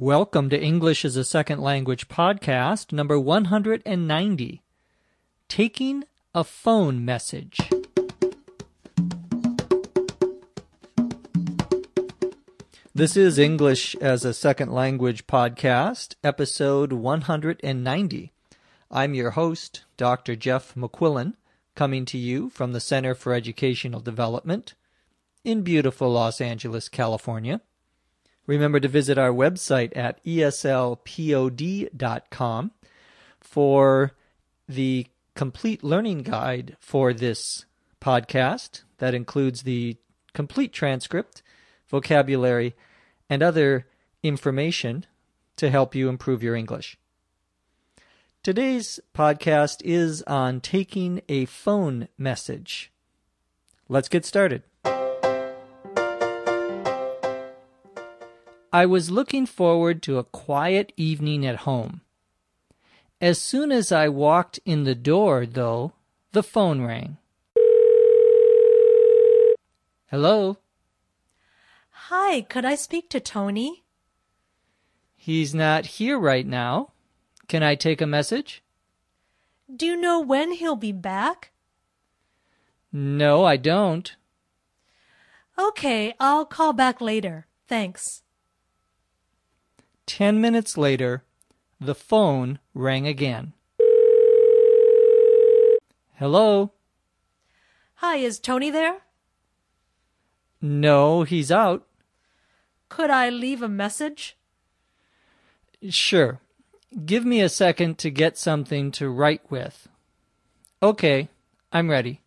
Welcome to English as a Second Language podcast, number 190 Taking a Phone Message. This is English as a Second Language podcast, episode 190. I'm your host, Dr. Jeff McQuillan, coming to you from the Center for Educational Development in beautiful Los Angeles, California. Remember to visit our website at eslpod.com for the complete learning guide for this podcast that includes the complete transcript, vocabulary, and other information to help you improve your English. Today's podcast is on taking a phone message. Let's get started. I was looking forward to a quiet evening at home. As soon as I walked in the door, though, the phone rang. Hello? Hi, could I speak to Tony? He's not here right now. Can I take a message? Do you know when he'll be back? No, I don't. Okay, I'll call back later. Thanks. Ten minutes later, the phone rang again. Hello? Hi, is Tony there? No, he's out. Could I leave a message? Sure. Give me a second to get something to write with. Okay, I'm ready.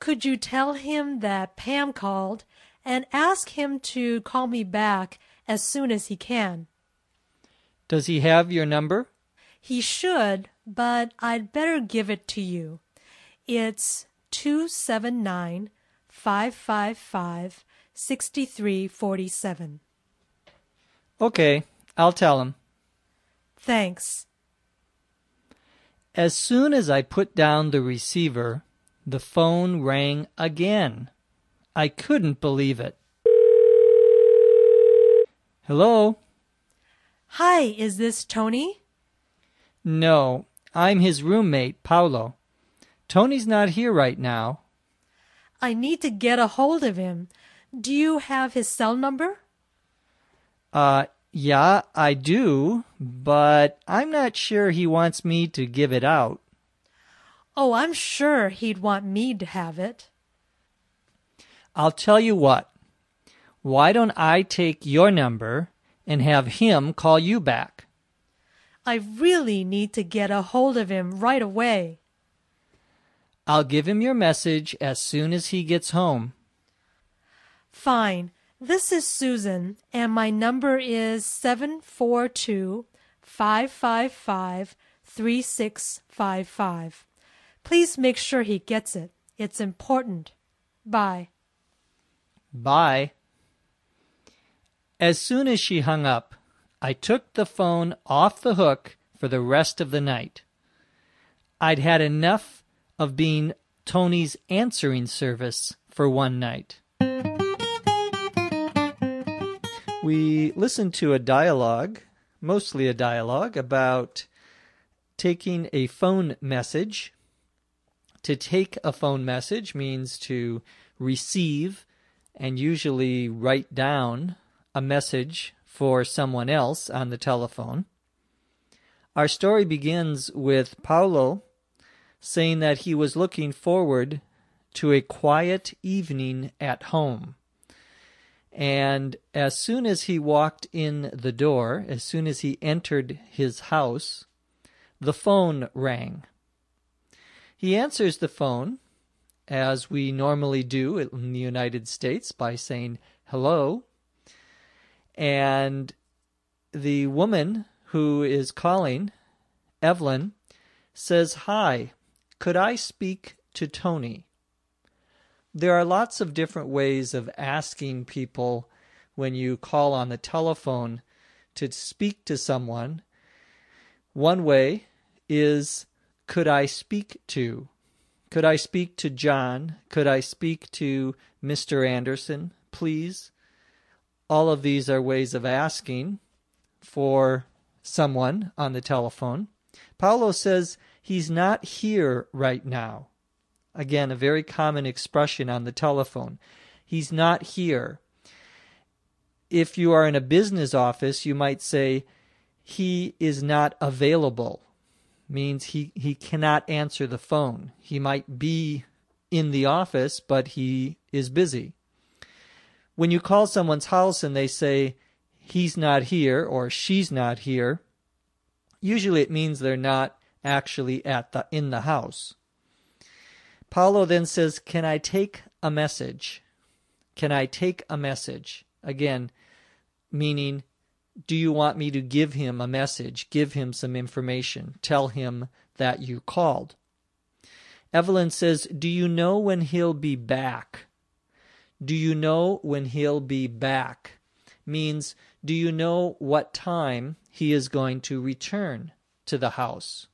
Could you tell him that Pam called and ask him to call me back as soon as he can? Does he have your number? He should, but I'd better give it to you. It's 279 555 6347. Okay, I'll tell him. Thanks. As soon as I put down the receiver, the phone rang again. I couldn't believe it. Hello? Hi, is this Tony? No, I'm his roommate, Paolo. Tony's not here right now. I need to get a hold of him. Do you have his cell number? Uh, yeah, I do, but I'm not sure he wants me to give it out. Oh, I'm sure he'd want me to have it. I'll tell you what. Why don't I take your number and have him call you back? I really need to get a hold of him right away. I'll give him your message as soon as he gets home. Fine. This is Susan, and my number is 742 555 3655. Please make sure he gets it. It's important. Bye. Bye. As soon as she hung up, I took the phone off the hook for the rest of the night. I'd had enough of being Tony's answering service for one night. We listened to a dialogue, mostly a dialogue, about taking a phone message. To take a phone message means to receive and usually write down a message for someone else on the telephone. Our story begins with Paulo saying that he was looking forward to a quiet evening at home. And as soon as he walked in the door, as soon as he entered his house, the phone rang. He answers the phone, as we normally do in the United States, by saying hello. And the woman who is calling, Evelyn, says, Hi, could I speak to Tony? There are lots of different ways of asking people when you call on the telephone to speak to someone. One way is, Could I speak to? Could I speak to John? Could I speak to Mr. Anderson, please? All of these are ways of asking. for someone on the telephone. Paulo says he's not here right now. Again, a very common expression on the telephone. He's not here. If you are in a business office, you might say, he is not available. Means he, he cannot answer the phone. He might be in the office, but he is busy. When you call someone's house and they say, he's not here or she's not here, usually it means they're not actually at the in the house. Paulo then says, "Can I take a message?" Can I take a message? Again, meaning do you want me to give him a message, give him some information, tell him that you called? Evelyn says, Do you know when he'll be back? Do you know when he'll be back? Means, do you know what time he is going to return to the house?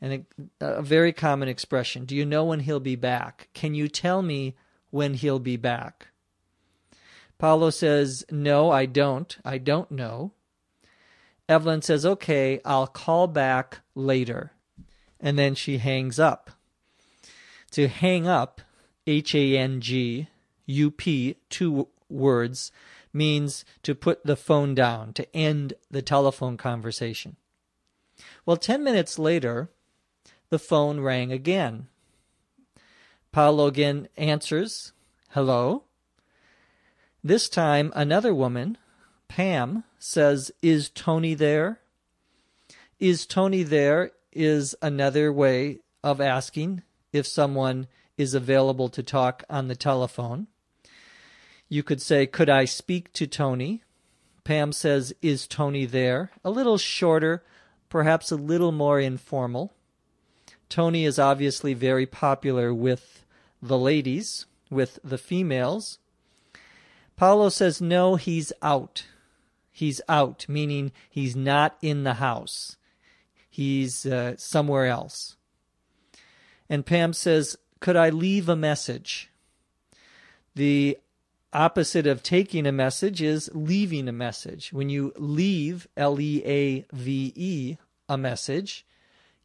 And a, a very common expression. Do you know when he'll be back? Can you tell me when he'll be back? Paulo says, No, I don't. I don't know. Evelyn says, Okay, I'll call back later. And then she hangs up. To hang up, H A N G U P, two words, means to put the phone down, to end the telephone conversation. Well, 10 minutes later, the phone rang again. Paulo again answers, Hello? This time, another woman, Pam, says, Is Tony there? Is Tony there is another way of asking if someone is available to talk on the telephone. You could say, Could I speak to Tony? Pam says, Is Tony there? A little shorter, perhaps a little more informal. Tony is obviously very popular with the ladies, with the females. Paulo says, no, he's out. He's out, meaning he's not in the house. He's uh, somewhere else. And Pam says, could I leave a message? The opposite of taking a message is leaving a message. When you leave, L E A V E, a message,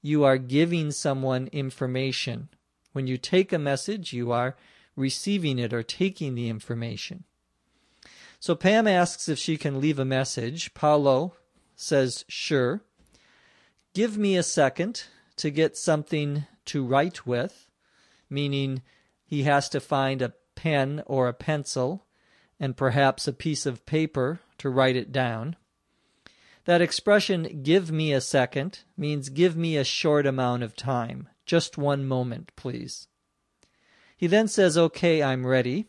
you are giving someone information. When you take a message, you are receiving it or taking the information. So Pam asks if she can leave a message. Paulo says, sure. Give me a second to get something to write with, meaning he has to find a pen or a pencil and perhaps a piece of paper to write it down. That expression, give me a second, means give me a short amount of time. Just one moment, please. He then says, Okay, I'm ready.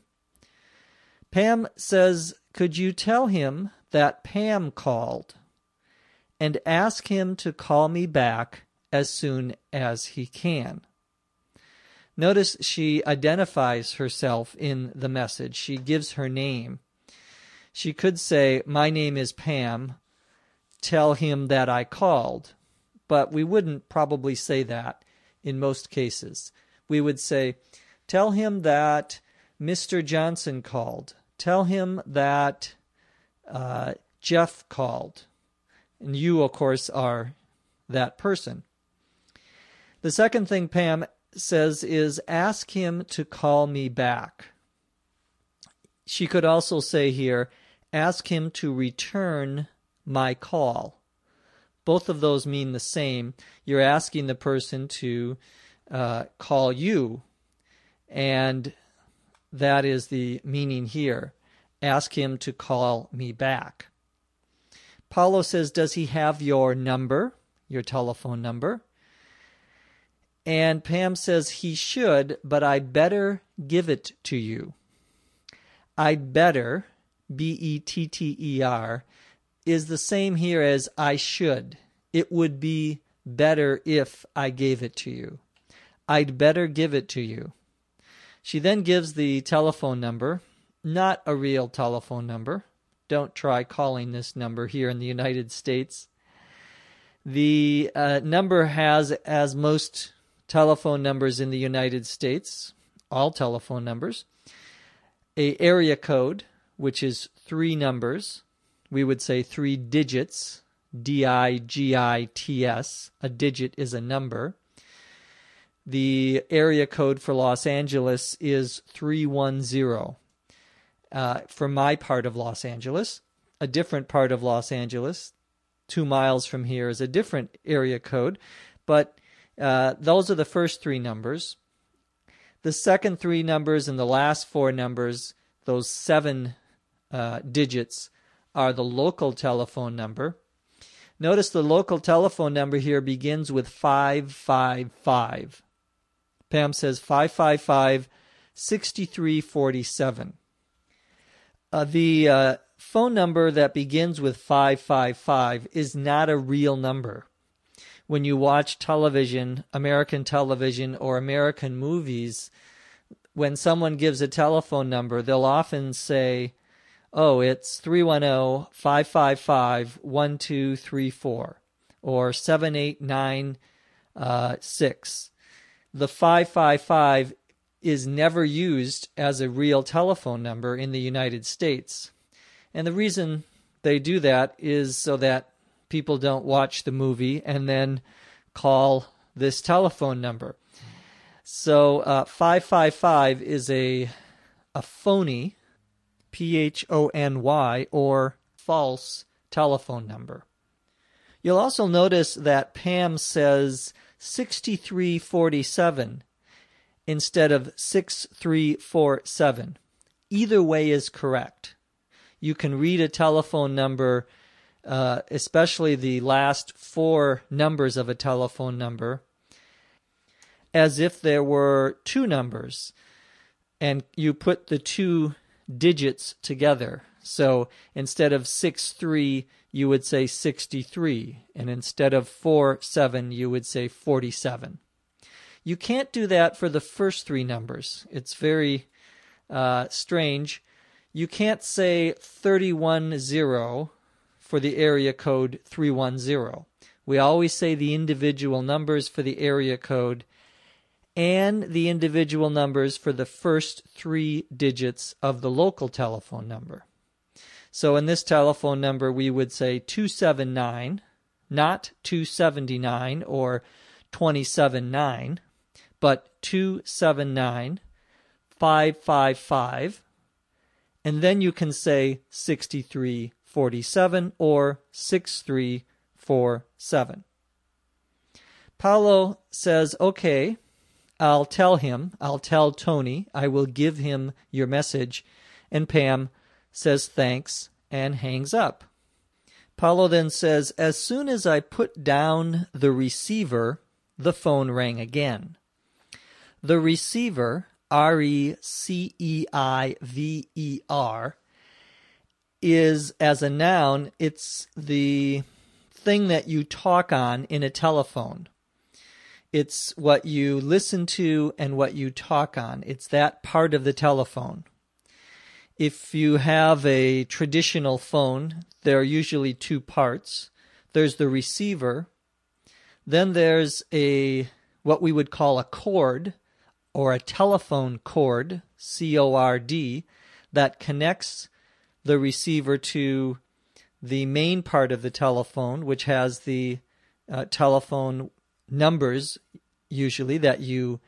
Pam says, Could you tell him that Pam called and ask him to call me back as soon as he can? Notice she identifies herself in the message. She gives her name. She could say, My name is Pam. Tell him that I called. But we wouldn't probably say that in most cases. We would say, Tell him that Mr. Johnson called. Tell him that uh, Jeff called. And you, of course, are that person. The second thing Pam says is ask him to call me back. She could also say here, ask him to return my call. Both of those mean the same. You're asking the person to uh, call you, and that is the meaning here. Ask him to call me back. Paulo says, Does he have your number, your telephone number? And Pam says, He should, but I better give it to you. I'd better, B E T T E R, is the same here as I should. It would be better if I gave it to you. I'd better give it to you. She then gives the telephone number, not a real telephone number. Don't try calling this number here in the United States. The uh, number has, as most telephone numbers in the United States, all telephone numbers, a area code, which is three numbers, we would say three digits, D I G I T S. A digit is a number. The area code for Los Angeles is 310. Uh, for my part of Los Angeles, a different part of Los Angeles, two miles from here, is a different area code, but uh, those are the first three numbers. The second three numbers and the last four numbers, those seven uh, digits, are the local telephone number. Notice the local telephone number here begins with 555. Pam says 555 6347. Uh, the uh, phone number that begins with 555 is not a real number. When you watch television, American television, or American movies, when someone gives a telephone number, they'll often say, Oh, it's 310 555 1234 or 7896. Uh, the 555 is never used as a real telephone number in the United States. And the reason they do that is so that people don't watch the movie and then call this telephone number. So uh, 555 is a, a phony, P H O N Y, or false telephone number. You'll also notice that Pam says 6347 instead of 6347. Either way is correct. You can read a telephone number, uh, especially the last four numbers of a telephone number, as if there were two numbers, and you put the two digits together. So instead of 63, you would say 63, and instead of 4 7, you would say 47. You can't do that for the first three numbers. It's very uh, strange. You can't say 310 for the area code 310. We always say the individual numbers for the area code and the individual numbers for the first three digits of the local telephone number. So in this telephone number, we would say 279, not 279 or 279 but 279 555 and then you can say 6347 or 6347. Paulo says, Okay, I'll tell him, I'll tell Tony, I will give him your message. And Pam says thanks and hangs up. Paulo then says, As soon as I put down the receiver, the phone rang again. The receiver, R E C E I V E R, is as a noun, it's the thing that you talk on in a telephone. It's what you listen to and what you talk on. It's that part of the telephone. If you have a traditional phone, there are usually two parts. There's the receiver, then there's a what we would call a cord or a telephone cord, C O R D, that connects the receiver to the main part of the telephone, which has the uh, telephone numbers usually that you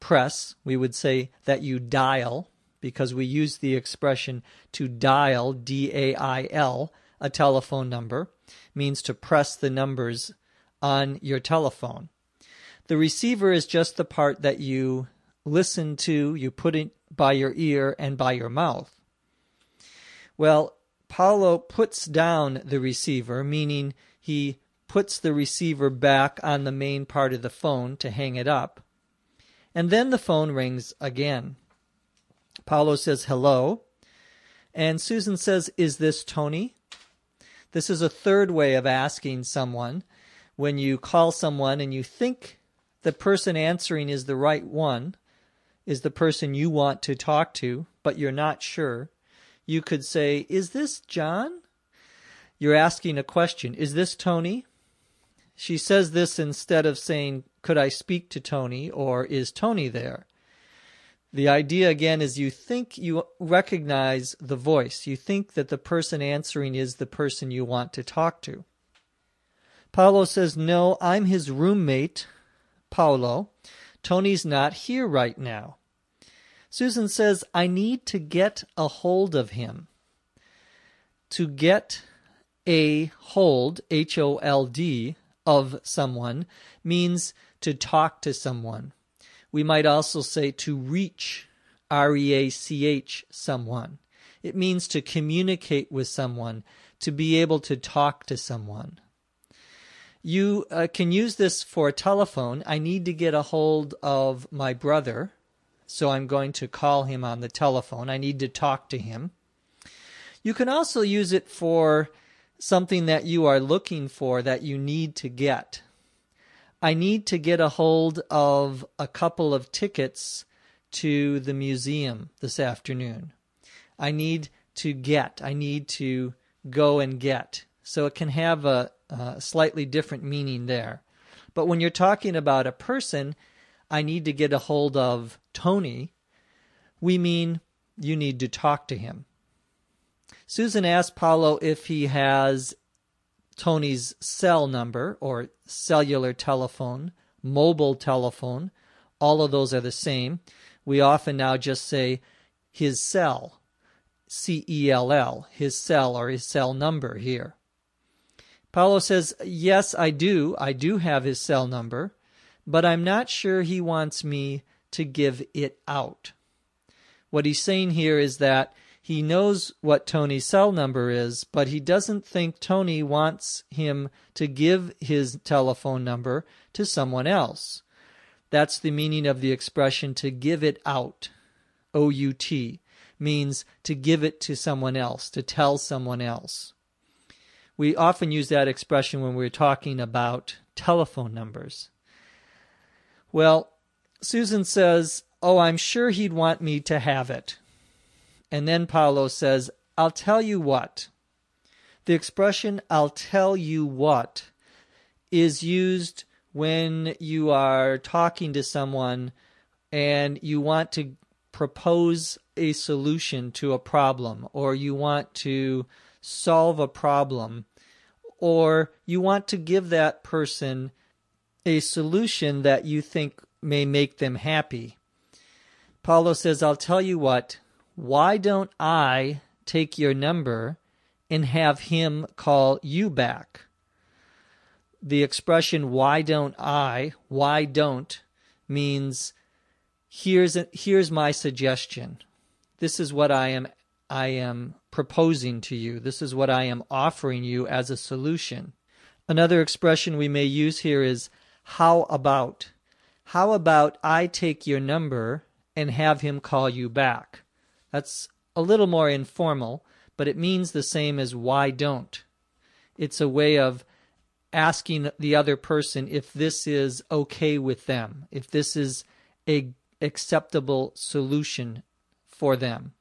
press. We would say that you dial because we use the expression to dial, D A I L, a telephone number, means to press the numbers on your telephone. The receiver is just the part that you listen to, you put it by your ear and by your mouth. Well, Paulo puts down the receiver, meaning he puts the receiver back on the main part of the phone to hang it up. And then the phone rings again. Paulo says hello. And Susan says, Is this Tony? This is a third way of asking someone. When you call someone and you think the person answering is the right one, is the person you want to talk to, but you're not sure, you could say, Is this John? You're asking a question. Is this Tony? She says this instead of saying, Could I speak to Tony? or Is Tony there? The idea again is you think you recognize the voice. You think that the person answering is the person you want to talk to. Paolo says, No, I'm his roommate, Paolo. Tony's not here right now. Susan says, I need to get a hold of him. To get a hold, H O L D, of someone means to talk to someone. We might also say to reach, R E A C H, someone. It means to communicate with someone, to be able to talk to someone. You uh, can use this for a telephone. I need to get a hold of my brother, so I'm going to call him on the telephone. I need to talk to him. You can also use it for something that you are looking for that you need to get. I need to get a hold of a couple of tickets to the museum this afternoon. I need to get, I need to go and get. So it can have a, a slightly different meaning there. But when you're talking about a person, I need to get a hold of Tony, we mean you need to talk to him. Susan asked Paolo if he has Tony's cell number or cellular telephone, mobile telephone. All of those are the same. We often now just say his cell, C E L L, his cell or his cell number here. Paolo says, Yes, I do. I do have his cell number, but I'm not sure he wants me to give it out. What he's saying here is that he knows what Tony's cell number is, but he doesn't think Tony wants him to give his telephone number to someone else. That's the meaning of the expression to give it out. O U T means to give it to someone else, to tell someone else. We often use that expression when we're talking about telephone numbers. Well, Susan says, Oh, I'm sure he'd want me to have it. And then Paolo says, I'll tell you what. The expression, I'll tell you what, is used when you are talking to someone and you want to propose a solution to a problem, or you want to solve a problem, or you want to give that person a solution that you think may make them happy. Paolo says, I'll tell you what, why don't I take your number and have him call you back? The expression, why don't I, why don't, means here's, a, here's my suggestion. This is what I am, I am proposing to you. This is what I am offering you as a solution. Another expression we may use here is, how about? How about I take your number and have him call you back? That's a little more informal, but it means the same as why don't. It's a way of asking the other person if this is okay with them, if this is a acceptable solution for them.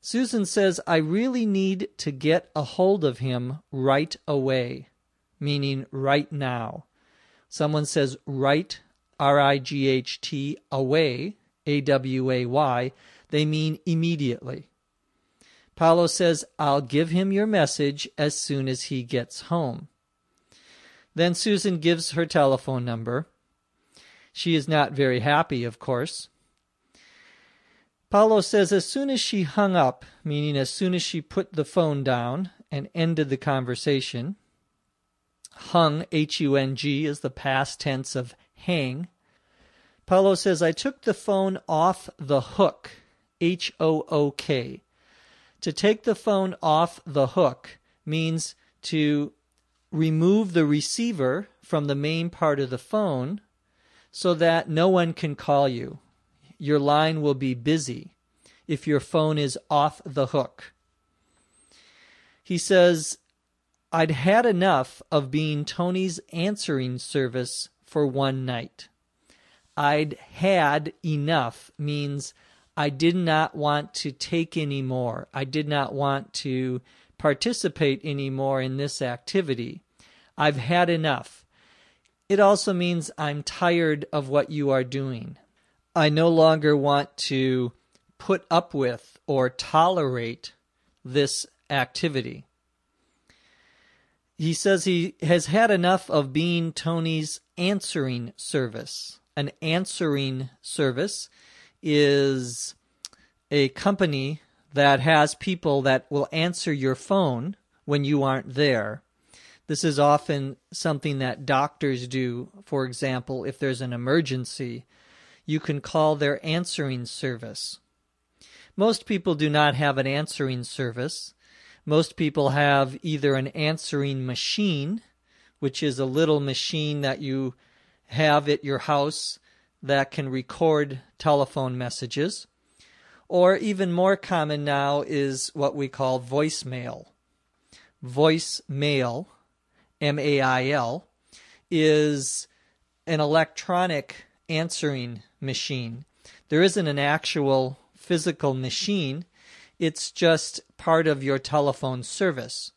Susan says, I really need to get a hold of him right away, meaning right now. Someone says right, R I G H T, away, A W A Y they mean immediately. Paolo says, I'll give him your message as soon as he gets home. Then Susan gives her telephone number. She is not very happy, of course. Paolo says as soon as she hung up, meaning as soon as she put the phone down and ended the conversation, hung, H U N G, is the past tense of hang. Paulo says, I took the phone off the hook H O O K. To take the phone off the hook means to remove the receiver from the main part of the phone so that no one can call you. Your line will be busy if your phone is off the hook. He says, I'd had enough of being Tony's answering service for one night. I'd had enough means I did not want to take any more. I did not want to participate anymore in this activity. I've had enough. It also means I'm tired of what you are doing. I no longer want to put up with or tolerate this activity. He says he has had enough of being Tony's answering service. An answering service is a company that has people that will answer your phone when you aren't there. This is often something that doctors do. For example, if there's an emergency, you can call their answering service. Most people do not have an answering service. Most people have either an answering machine, which is a little machine that you have at your house that can record telephone messages, or even more common now is what we call voicemail. Voicemail, M A I L, is an electronic answering machine. There isn't an actual physical machine, it's just part of your telephone service.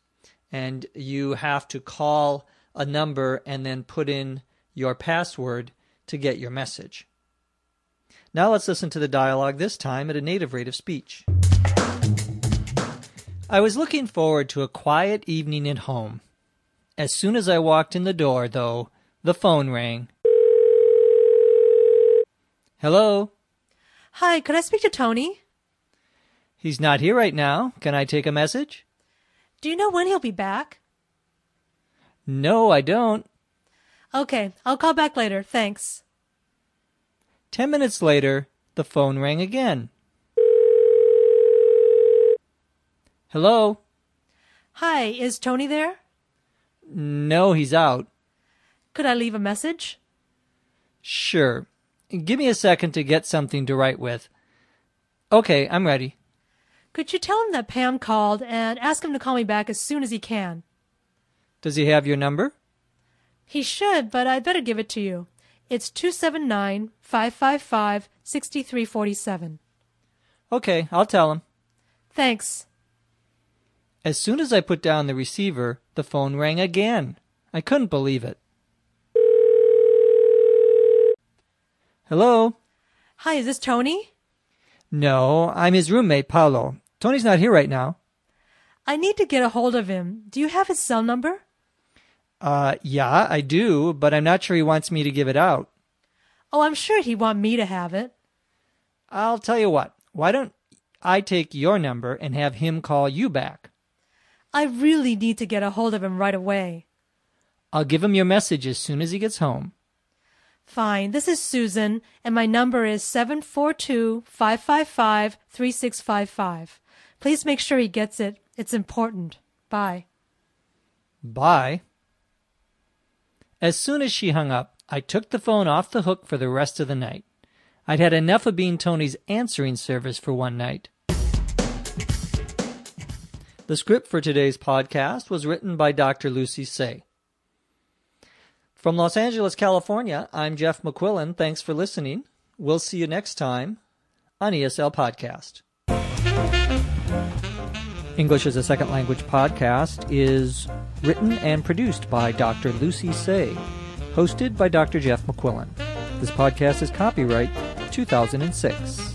And you have to call a number and then put in your password to get your message. Now let's listen to the dialogue, this time at a native rate of speech. I was looking forward to a quiet evening at home. As soon as I walked in the door, though, the phone rang. Hello? Hi, could I speak to Tony? He's not here right now. Can I take a message? Do you know when he'll be back? No, I don't. Okay, I'll call back later. Thanks. Ten minutes later, the phone rang again. Hello? Hi, is Tony there? No, he's out. Could I leave a message? Sure. Give me a second to get something to write with. Okay, I'm ready. Could you tell him that Pam called and ask him to call me back as soon as he can? Does he have your number? He should, but I'd better give it to you. It's 279 555 6347. Okay, I'll tell him. Thanks. As soon as I put down the receiver, the phone rang again. I couldn't believe it. Hello? Hi, is this Tony? No, I'm his roommate, Paulo. Tony's not here right now. I need to get a hold of him. Do you have his cell number? Uh, yeah, I do, but I'm not sure he wants me to give it out. Oh, I'm sure he'd want me to have it. I'll tell you what. Why don't I take your number and have him call you back? I really need to get a hold of him right away. I'll give him your message as soon as he gets home. Fine. This is Susan, and my number is 742 555 3655. Please make sure he gets it. It's important. Bye. Bye. As soon as she hung up, I took the phone off the hook for the rest of the night. I'd had enough of being Tony's answering service for one night. The script for today's podcast was written by Dr. Lucy Tse. From Los Angeles, California, I'm Jeff McQuillan. Thanks for listening. We'll see you next time on ESL Podcast. English as a Second Language podcast is written and produced by Dr. Lucy Tse, hosted by Dr. Jeff McQuillan. This podcast is copyright 2006.